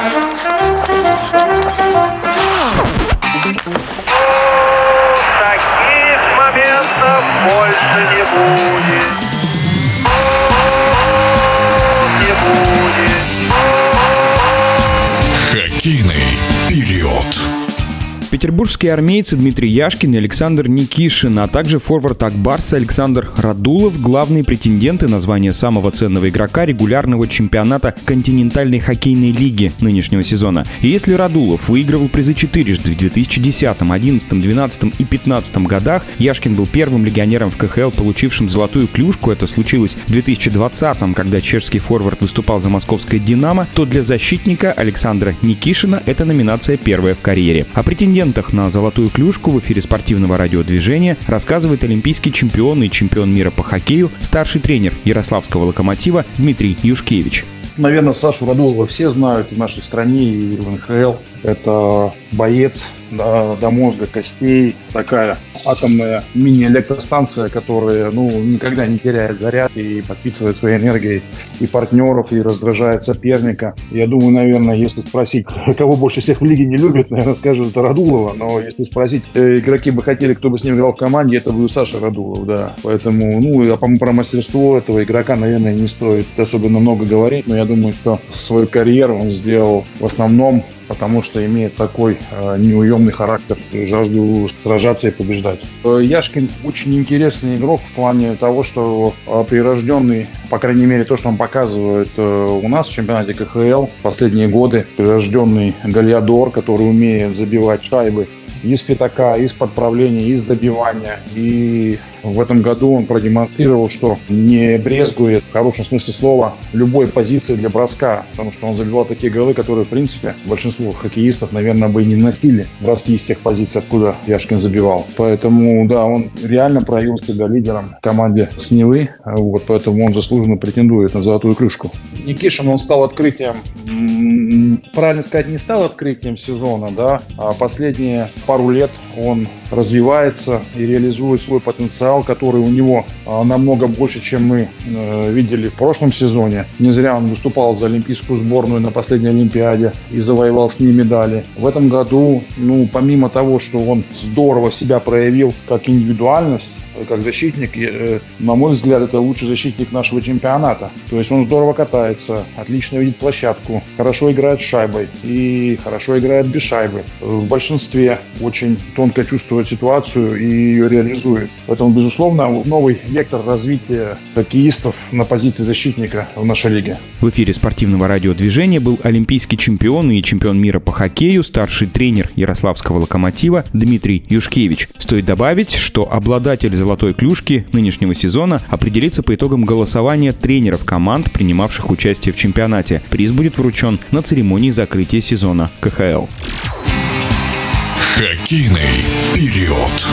Таких моментов больше не будет. Не. Петербургские армейцы Дмитрий Яшкин и Александр Никишин, а также форвард Акбарса Александр Радулов – главные претенденты на звание самого ценного игрока регулярного чемпионата континентальной хоккейной лиги нынешнего сезона. И если Радулов выигрывал призы четырежды в 2010, 2011, 2012 и 2015 годах, Яшкин был первым легионером в КХЛ, получившим золотую клюшку, это случилось в 2020, когда чешский форвард выступал за московское «Динамо», то для защитника Александра Никишина эта номинация первая в карьере. А претендент претендентах на золотую клюшку в эфире спортивного радиодвижения рассказывает олимпийский чемпион и чемпион мира по хоккею, старший тренер Ярославского локомотива Дмитрий Юшкевич. Наверное, Сашу Радулова все знают в нашей стране и в НХЛ. Это боец до, до мозга костей, такая атомная мини-электростанция, которая ну, никогда не теряет заряд и подпитывает своей энергией и партнеров, и раздражает соперника. Я думаю, наверное, если спросить, кого больше всех в лиге не любят, наверное, скажут это Радулова, но если спросить, э, игроки бы хотели, кто бы с ним играл в команде, это будет Саша Радулов, да. Поэтому, ну, а про мастерство этого игрока, наверное, не стоит особенно много говорить, но я думаю, что свою карьеру он сделал в основном потому что имеет такой э, неуемный характер, жажду сражаться и побеждать. Э, Яшкин очень интересный игрок в плане того, что э, прирожденный, по крайней мере, то, что он показывает э, у нас в чемпионате КХЛ последние годы, прирожденный Гальядор, который умеет забивать шайбы из пятака, из подправления, из добивания. И в этом году он продемонстрировал, что не брезгует, в хорошем смысле слова, любой позиции для броска, потому что он забивал такие голы, которые, в принципе, большинство хоккеистов, наверное, бы и не носили броски из тех позиций, откуда Яшкин забивал. Поэтому, да, он реально проявил себя лидером в команде с вот, поэтому он заслуженно претендует на золотую крышку. Никишин, он стал открытием, правильно сказать, не стал открытием сезона, да, а последние пару лет он развивается и реализует свой потенциал, который у него а, намного больше, чем мы э, видели в прошлом сезоне. Не зря он выступал за олимпийскую сборную на последней Олимпиаде и завоевал с ней медали. В этом году, ну, помимо того, что он здорово себя проявил как индивидуальность, как защитник, э, на мой взгляд, это лучший защитник нашего чемпионата. То есть он здорово катается, отлично видит площадку, хорошо играет шайбой и хорошо играет без шайбы. В большинстве очень тонко чувствует ситуацию и ее реализует. Поэтому, безусловно, новый вектор развития хоккеистов на позиции защитника в нашей лиге. В эфире спортивного радиодвижения был олимпийский чемпион и чемпион мира по хоккею, старший тренер Ярославского локомотива Дмитрий Юшкевич. Стоит добавить, что обладатель золотой клюшки нынешнего сезона определится по итогам голосования тренеров команд, принимавших участие в чемпионате. Приз будет вручен на церемонии закрытия сезона КХЛ. Хоккейный период.